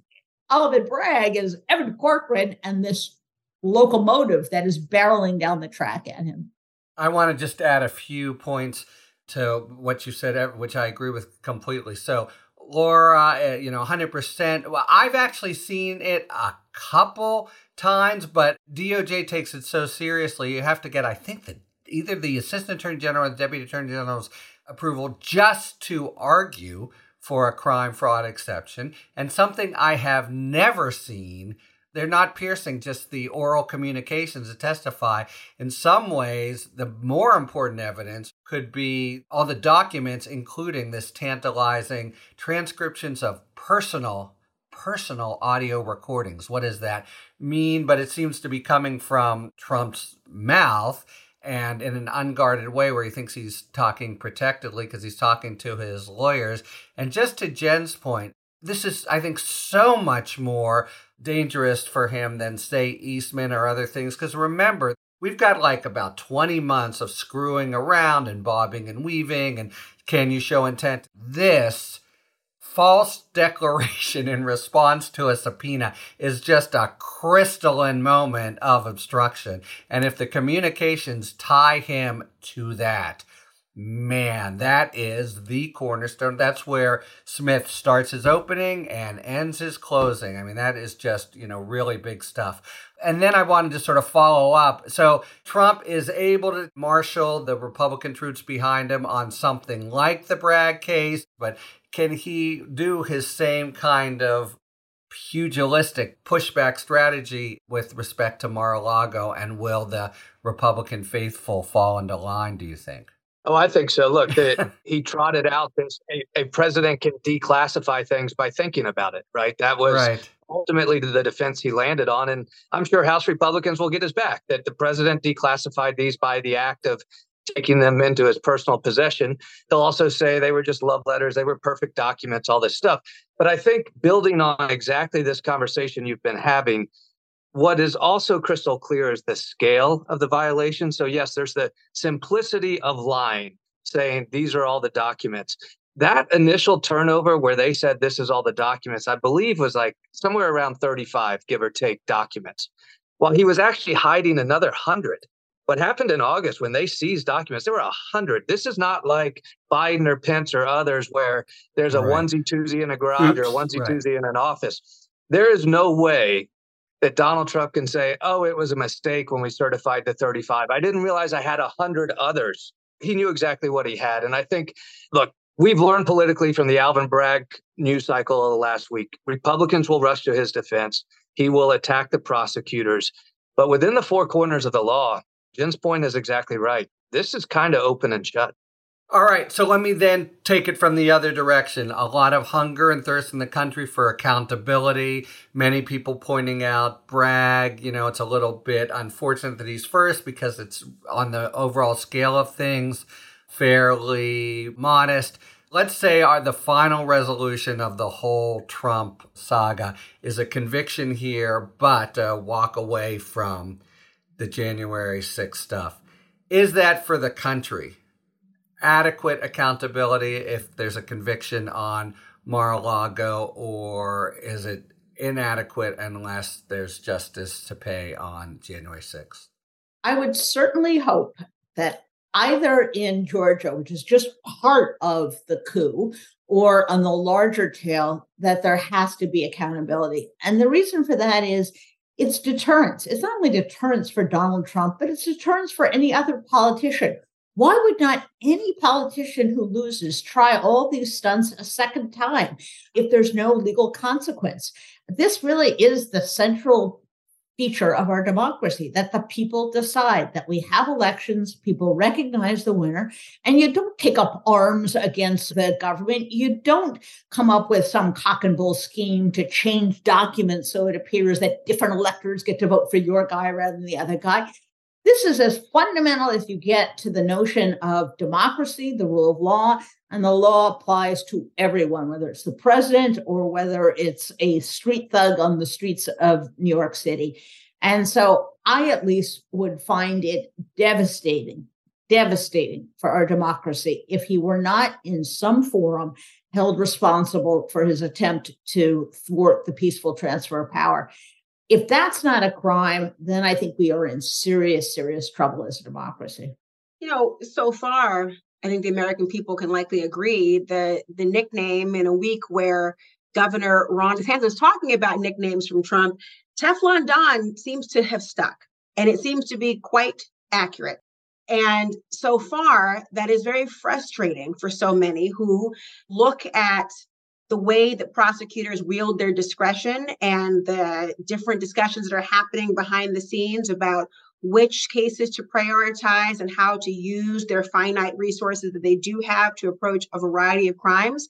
Alvin Bragg as Evan Corcoran and this locomotive that is barreling down the track at him. I want to just add a few points to what you said, which I agree with completely. So, Laura, uh, you know, 100%. Well, I've actually seen it a couple times, but DOJ takes it so seriously. You have to get, I think, that either the Assistant Attorney General or the Deputy Attorney General's approval just to argue for a crime fraud exception. And something I have never seen they're not piercing just the oral communications to testify. In some ways, the more important evidence could be all the documents, including this tantalizing transcriptions of personal personal audio recordings. What does that mean? But it seems to be coming from Trump's mouth and in an unguarded way where he thinks he's talking protectedly because he's talking to his lawyers. And just to Jen's point, this is, I think, so much more dangerous for him than, say, Eastman or other things. Because remember, we've got like about 20 months of screwing around and bobbing and weaving and can you show intent? This false declaration in response to a subpoena is just a crystalline moment of obstruction. And if the communications tie him to that, man, that is the cornerstone. That's where Smith starts his opening and ends his closing. I mean, that is just, you know, really big stuff. And then I wanted to sort of follow up. So Trump is able to marshal the Republican troops behind him on something like the Bragg case, but can he do his same kind of pugilistic pushback strategy with respect to Mar-a-Lago and will the Republican faithful fall into line, do you think? Oh, I think so. Look, the, he trotted out this a, a, president can declassify things by thinking about it, right? That was right. ultimately the defense he landed on. And I'm sure House Republicans will get his back that the president declassified these by the act of taking them into his personal possession. They'll also say they were just love letters, they were perfect documents, all this stuff. But I think building on exactly this conversation you've been having, what is also crystal clear is the scale of the violation. So, yes, there's the simplicity of lying, saying these are all the documents. That initial turnover where they said this is all the documents, I believe was like somewhere around 35, give or take, documents. While he was actually hiding another 100. What happened in August when they seized documents, there were a hundred. This is not like Biden or Pence or others where there's a right. onesie twosie in a garage Oops, or a onesie right. twosie in an office. There is no way that Donald Trump can say, oh, it was a mistake when we certified the 35. I didn't realize I had a 100 others. He knew exactly what he had. And I think, look, we've learned politically from the Alvin Bragg news cycle of the last week Republicans will rush to his defense. He will attack the prosecutors. But within the four corners of the law, Jen's point is exactly right. This is kind of open and shut. All right, so let me then take it from the other direction. A lot of hunger and thirst in the country for accountability. Many people pointing out Bragg, you know, it's a little bit unfortunate that he's first because it's on the overall scale of things fairly modest. Let's say our, the final resolution of the whole Trump saga is a conviction here, but a walk away from the January 6th stuff. Is that for the country? Adequate accountability if there's a conviction on Mar-a-Lago, or is it inadequate unless there's justice to pay on January 6th? I would certainly hope that either in Georgia, which is just part of the coup, or on the larger tail, that there has to be accountability. And the reason for that is it's deterrence. It's not only deterrence for Donald Trump, but it's deterrence for any other politician why would not any politician who loses try all these stunts a second time if there's no legal consequence? This really is the central feature of our democracy that the people decide that we have elections, people recognize the winner, and you don't take up arms against the government. You don't come up with some cock and bull scheme to change documents so it appears that different electors get to vote for your guy rather than the other guy. This is as fundamental as you get to the notion of democracy, the rule of law, and the law applies to everyone, whether it's the president or whether it's a street thug on the streets of New York City. And so I at least would find it devastating, devastating for our democracy if he were not in some forum held responsible for his attempt to thwart the peaceful transfer of power if that's not a crime, then I think we are in serious, serious trouble as a democracy. You know, so far, I think the American people can likely agree that the nickname in a week where Governor Ron DeSantis is talking about nicknames from Trump, Teflon Don seems to have stuck, and it seems to be quite accurate. And so far, that is very frustrating for so many who look at the way that prosecutors wield their discretion and the different discussions that are happening behind the scenes about which cases to prioritize and how to use their finite resources that they do have to approach a variety of crimes.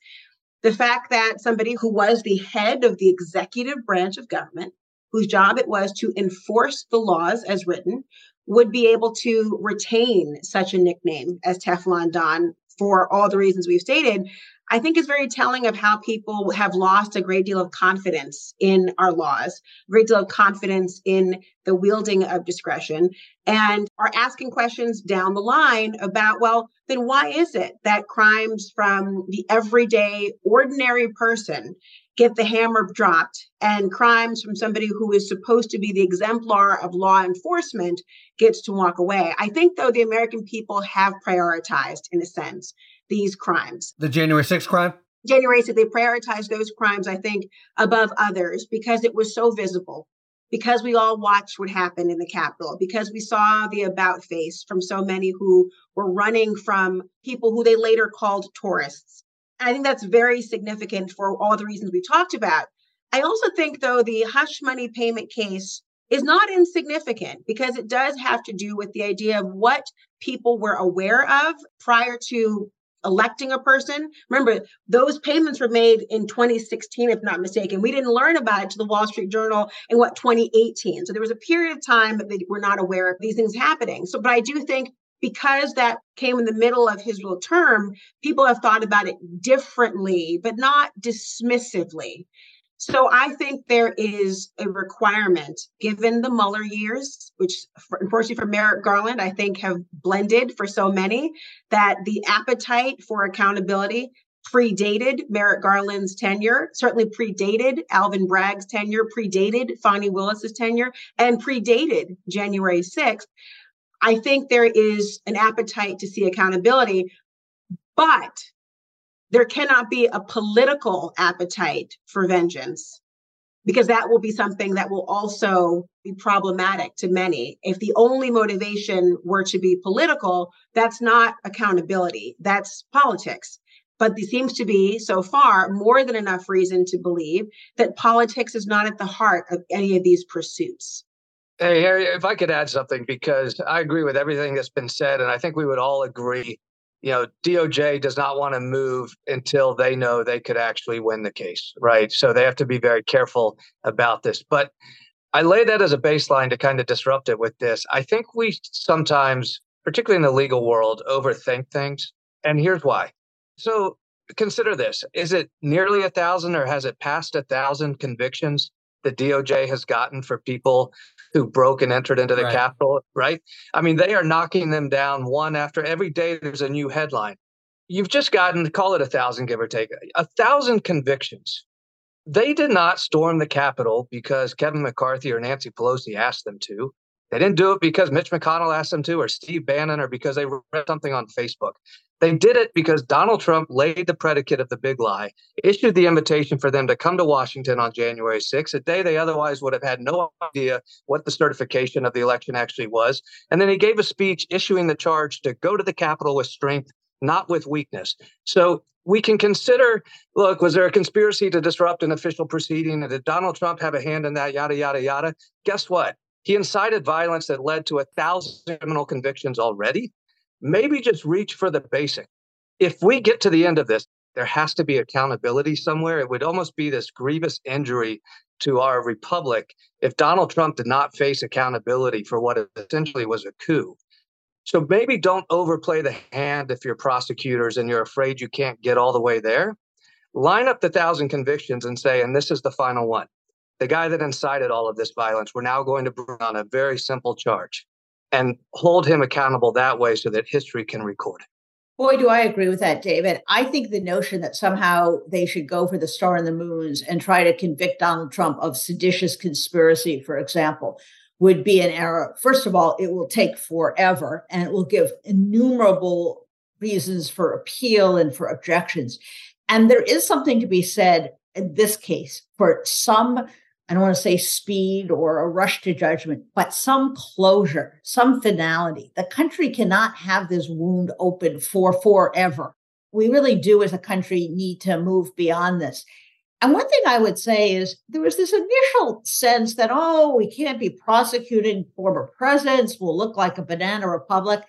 The fact that somebody who was the head of the executive branch of government, whose job it was to enforce the laws as written, would be able to retain such a nickname as Teflon Don for all the reasons we've stated, I think is very telling of how people have lost a great deal of confidence in our laws, a great deal of confidence in the wielding of discretion, and are asking questions down the line about, well, then why is it that crimes from the everyday, ordinary person get the hammer dropped and crimes from somebody who is supposed to be the exemplar of law enforcement gets to walk away. I think, though, the American people have prioritized, in a sense, these crimes. The January 6th crime? January 6th, they prioritized those crimes, I think, above others because it was so visible, because we all watched what happened in the Capitol, because we saw the about face from so many who were running from people who they later called tourists I think that's very significant for all the reasons we talked about. I also think, though, the hush money payment case is not insignificant because it does have to do with the idea of what people were aware of prior to electing a person. Remember, those payments were made in 2016, if not mistaken. We didn't learn about it to the Wall Street Journal in what 2018. So there was a period of time that they were not aware of these things happening. So, but I do think because that came in the middle of his real term, people have thought about it differently, but not dismissively. So I think there is a requirement, given the Mueller years, which unfortunately for Merrick Garland, I think have blended for so many, that the appetite for accountability predated Merrick Garland's tenure, certainly predated Alvin Bragg's tenure, predated Fani Willis's tenure, and predated January 6th. I think there is an appetite to see accountability, but there cannot be a political appetite for vengeance because that will be something that will also be problematic to many. If the only motivation were to be political, that's not accountability, that's politics. But there seems to be, so far, more than enough reason to believe that politics is not at the heart of any of these pursuits. Hey, Harry, if I could add something, because I agree with everything that's been said, and I think we would all agree, you know, DOJ does not want to move until they know they could actually win the case, right? So they have to be very careful about this. But I lay that as a baseline to kind of disrupt it with this. I think we sometimes, particularly in the legal world, overthink things. And here's why. So consider this is it nearly a thousand or has it passed a thousand convictions the DOJ has gotten for people who broke and entered into the right. Capitol, right? I mean, they are knocking them down one after every day. There's a new headline. You've just gotten, call it a thousand, give or take, a thousand convictions. They did not storm the Capitol because Kevin McCarthy or Nancy Pelosi asked them to. They didn't do it because Mitch McConnell asked them to, or Steve Bannon, or because they read something on Facebook. They did it because Donald Trump laid the predicate of the big lie, issued the invitation for them to come to Washington on January 6th, a day they otherwise would have had no idea what the certification of the election actually was. And then he gave a speech issuing the charge to go to the Capitol with strength, not with weakness. So we can consider look, was there a conspiracy to disrupt an official proceeding? And did Donald Trump have a hand in that? Yada, yada, yada. Guess what? He incited violence that led to a thousand criminal convictions already maybe just reach for the basic. If we get to the end of this, there has to be accountability somewhere. It would almost be this grievous injury to our republic if Donald Trump did not face accountability for what essentially was a coup. So maybe don't overplay the hand if you're prosecutors and you're afraid you can't get all the way there. Line up the thousand convictions and say, and this is the final one. The guy that incited all of this violence, we're now going to bring on a very simple charge and hold him accountable that way so that history can record it. Boy, do I agree with that, David. I think the notion that somehow they should go for the star and the moons and try to convict Donald Trump of seditious conspiracy, for example, would be an error. First of all, it will take forever and it will give innumerable reasons for appeal and for objections. And there is something to be said in this case for some I don't want to say speed or a rush to judgment, but some closure, some finality. The country cannot have this wound open for forever. We really do, as a country, need to move beyond this. And one thing I would say is there was this initial sense that, oh, we can't be prosecuting former presidents, we'll look like a banana republic.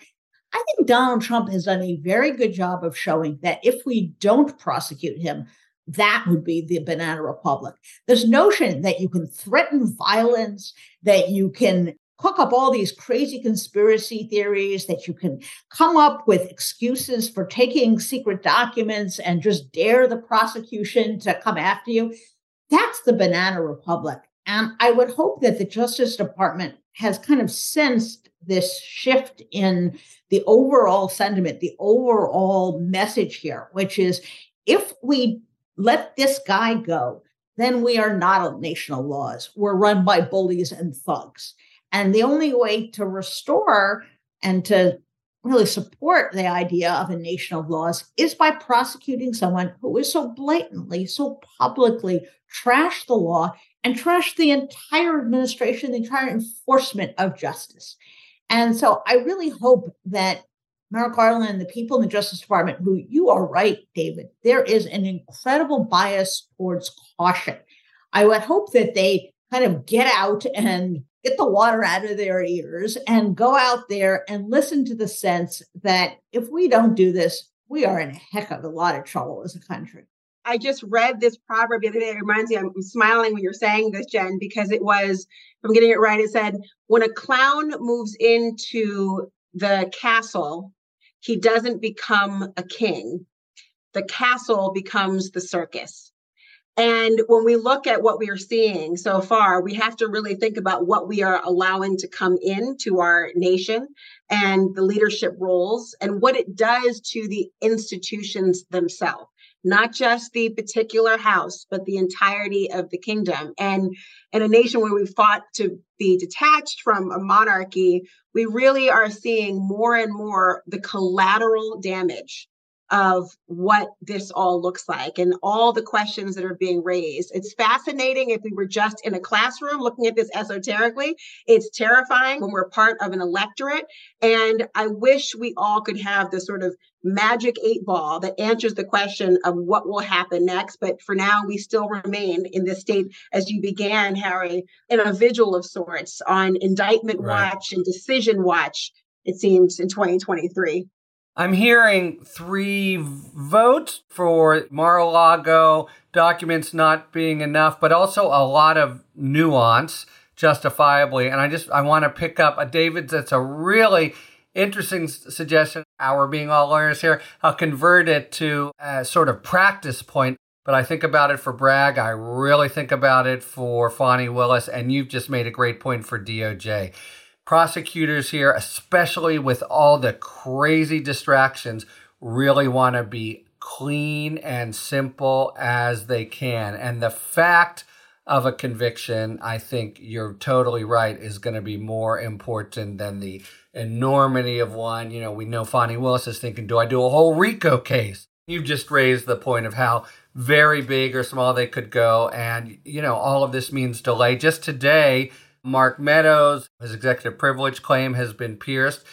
I think Donald Trump has done a very good job of showing that if we don't prosecute him, that would be the banana republic. This notion that you can threaten violence, that you can cook up all these crazy conspiracy theories, that you can come up with excuses for taking secret documents and just dare the prosecution to come after you. That's the banana republic. And I would hope that the Justice Department has kind of sensed this shift in the overall sentiment, the overall message here, which is if we let this guy go, then we are not a nation of laws. We're run by bullies and thugs. And the only way to restore and to really support the idea of a nation of laws is by prosecuting someone who is so blatantly, so publicly trash the law and trash the entire administration, the entire enforcement of justice. And so I really hope that Merrick Garland, and the people in the Justice Department, who you are right, David, there is an incredible bias towards caution. I would hope that they kind of get out and get the water out of their ears and go out there and listen to the sense that if we don't do this, we are in a heck of a lot of trouble as a country. I just read this proverb the other day. It reminds me, I'm smiling when you're saying this, Jen, because it was, if I'm getting it right, it said, when a clown moves into the castle, he doesn't become a king. The castle becomes the circus. And when we look at what we are seeing so far, we have to really think about what we are allowing to come into our nation and the leadership roles and what it does to the institutions themselves not just the particular house, but the entirety of the kingdom. And in a nation where we fought to be detached from a monarchy, we really are seeing more and more the collateral damage of what this all looks like and all the questions that are being raised. It's fascinating if we were just in a classroom looking at this esoterically. It's terrifying when we're part of an electorate. And I wish we all could have the sort of magic eight ball that answers the question of what will happen next. But for now, we still remain in this state, as you began, Harry, in a vigil of sorts on indictment right. watch and decision watch, it seems, in 2023. I'm hearing three votes for Mar-a-Lago documents not being enough, but also a lot of nuance justifiably. And I just I want to pick up a David that's a really interesting suggestion. Our being all lawyers here, I'll convert it to a sort of practice point. But I think about it for Bragg. I really think about it for Fani Willis. And you've just made a great point for DOJ prosecutors here, especially with all the crazy distractions, really want to be clean and simple as they can. And the fact of a conviction, I think you're totally right, is going to be more important than the enormity of one. You know, we know Fani Willis is thinking, do I do a whole RICO case? You've just raised the point of how very big or small they could go. And, you know, all of this means delay. Just today, Mark Meadows, his executive privilege claim has been pierced.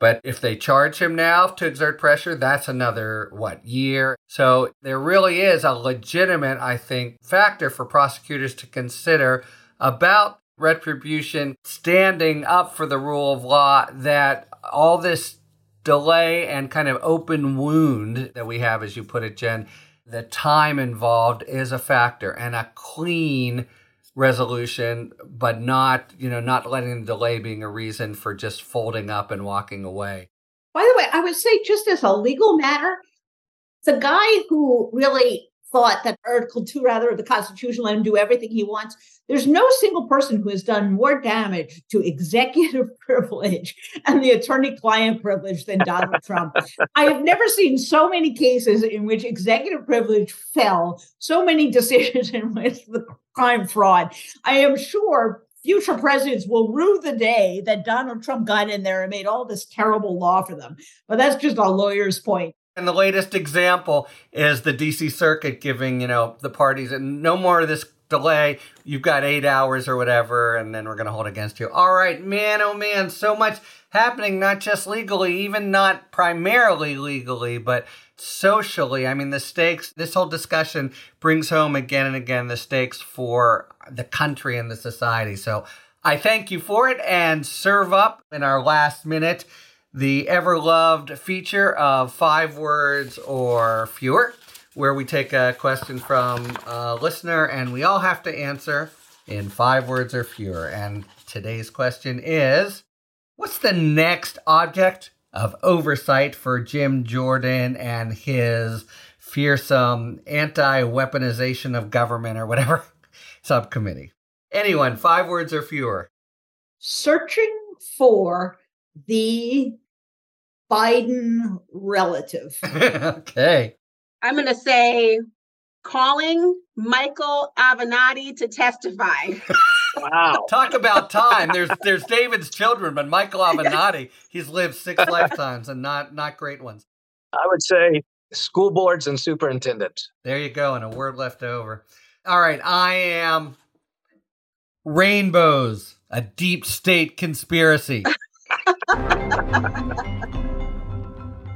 But if they charge him now to exert pressure, that's another, what, year? So there really is a legitimate, I think, factor for prosecutors to consider about retribution standing up for the rule of law that all this delay and kind of open wound that we have, as you put it, Jen, the time involved is a factor and a clean resolution, but not, you know, not letting the delay being a reason for just folding up and walking away. By the way, I would say just as a legal matter, the guy who really thought that Article 2, rather, of the Constitution let him do everything he wants. There's no single person who has done more damage to executive privilege and the attorney client privilege than Donald Trump. I have never seen so many cases in which executive privilege fell, so many decisions in which the crime fraud. I am sure future presidents will rue the day that Donald Trump got in there and made all this terrible law for them. But that's just a lawyer's point. And the latest example is the DC Circuit giving, you know, the parties and no more of this delay. You've got eight hours or whatever, and then we're going to hold against you. All right, man, oh man, so much happening, not just legally, even not primarily legally, but socially. I mean, the stakes, this whole discussion brings home again and again the stakes for the country and the society. So I thank you for it and serve up in our last minute the ever loved feature of five words or fewer, where we take a question from a listener and we all have to answer in five words or fewer. And Today's question is What's the next object of oversight for Jim Jordan and his fearsome anti weaponization of government or whatever subcommittee? Anyone, five words or fewer. Searching for the Biden relative. okay. I'm going to say calling Michael Avenatti to testify. wow. Talk about time. There's there's David's children, but Michael Avenatti, he's lived six lifetimes and not not great ones. I would say school boards and superintendents. There you go, and a word left over. All right, I am rainbows, a deep state conspiracy.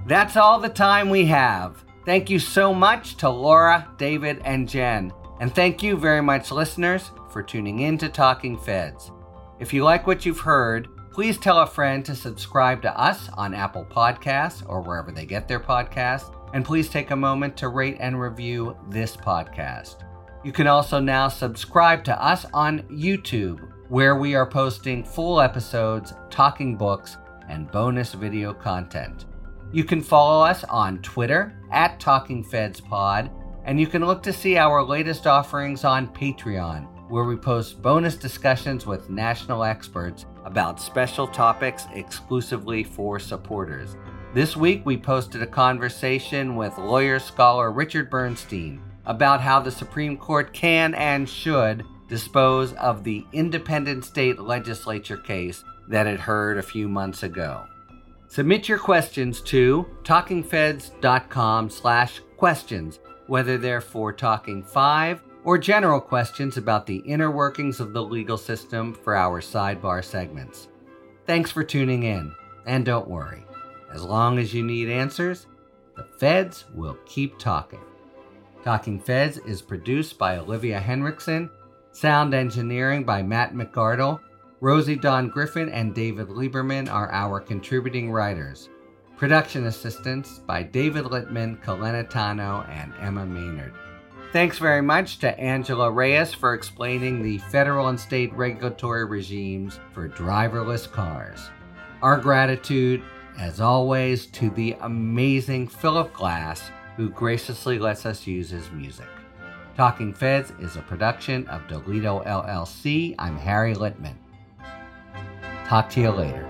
That's all the time we have. Thank you so much to Laura, David, and Jen. And thank you very much, listeners, for tuning in to Talking Feds. If you like what you've heard, please tell a friend to subscribe to us on Apple Podcasts or wherever they get their podcasts. And please take a moment to rate and review this podcast. You can also now subscribe to us on YouTube, where we are posting full episodes, talking books, and bonus video content. You can follow us on Twitter at TalkingFedsPod, and you can look to see our latest offerings on Patreon, where we post bonus discussions with national experts about special topics exclusively for supporters. This week, we posted a conversation with lawyer scholar Richard Bernstein about how the Supreme Court can and should dispose of the independent state legislature case that it heard a few months ago. Submit your questions to talkingfeds.com slash questions, whether they're for Talking 5 or general questions about the inner workings of the legal system for our sidebar segments. Thanks for tuning in, and don't worry, as long as you need answers, the feds will keep talking. Talking Feds is produced by Olivia Henriksen, sound engineering by Matt McGardle, Rosie Don Griffin and David Lieberman are our contributing writers. Production assistance by David Littman, Kalenatano, and Emma Maynard. Thanks very much to Anjelah Reyes for explaining the federal and state regulatory regimes for driverless cars. Our gratitude, as always, to the amazing Philip Glass, who graciously lets us use his music. Talking Feds is a production of Dolito LLC. I'm Harry Litman. Talk to you later.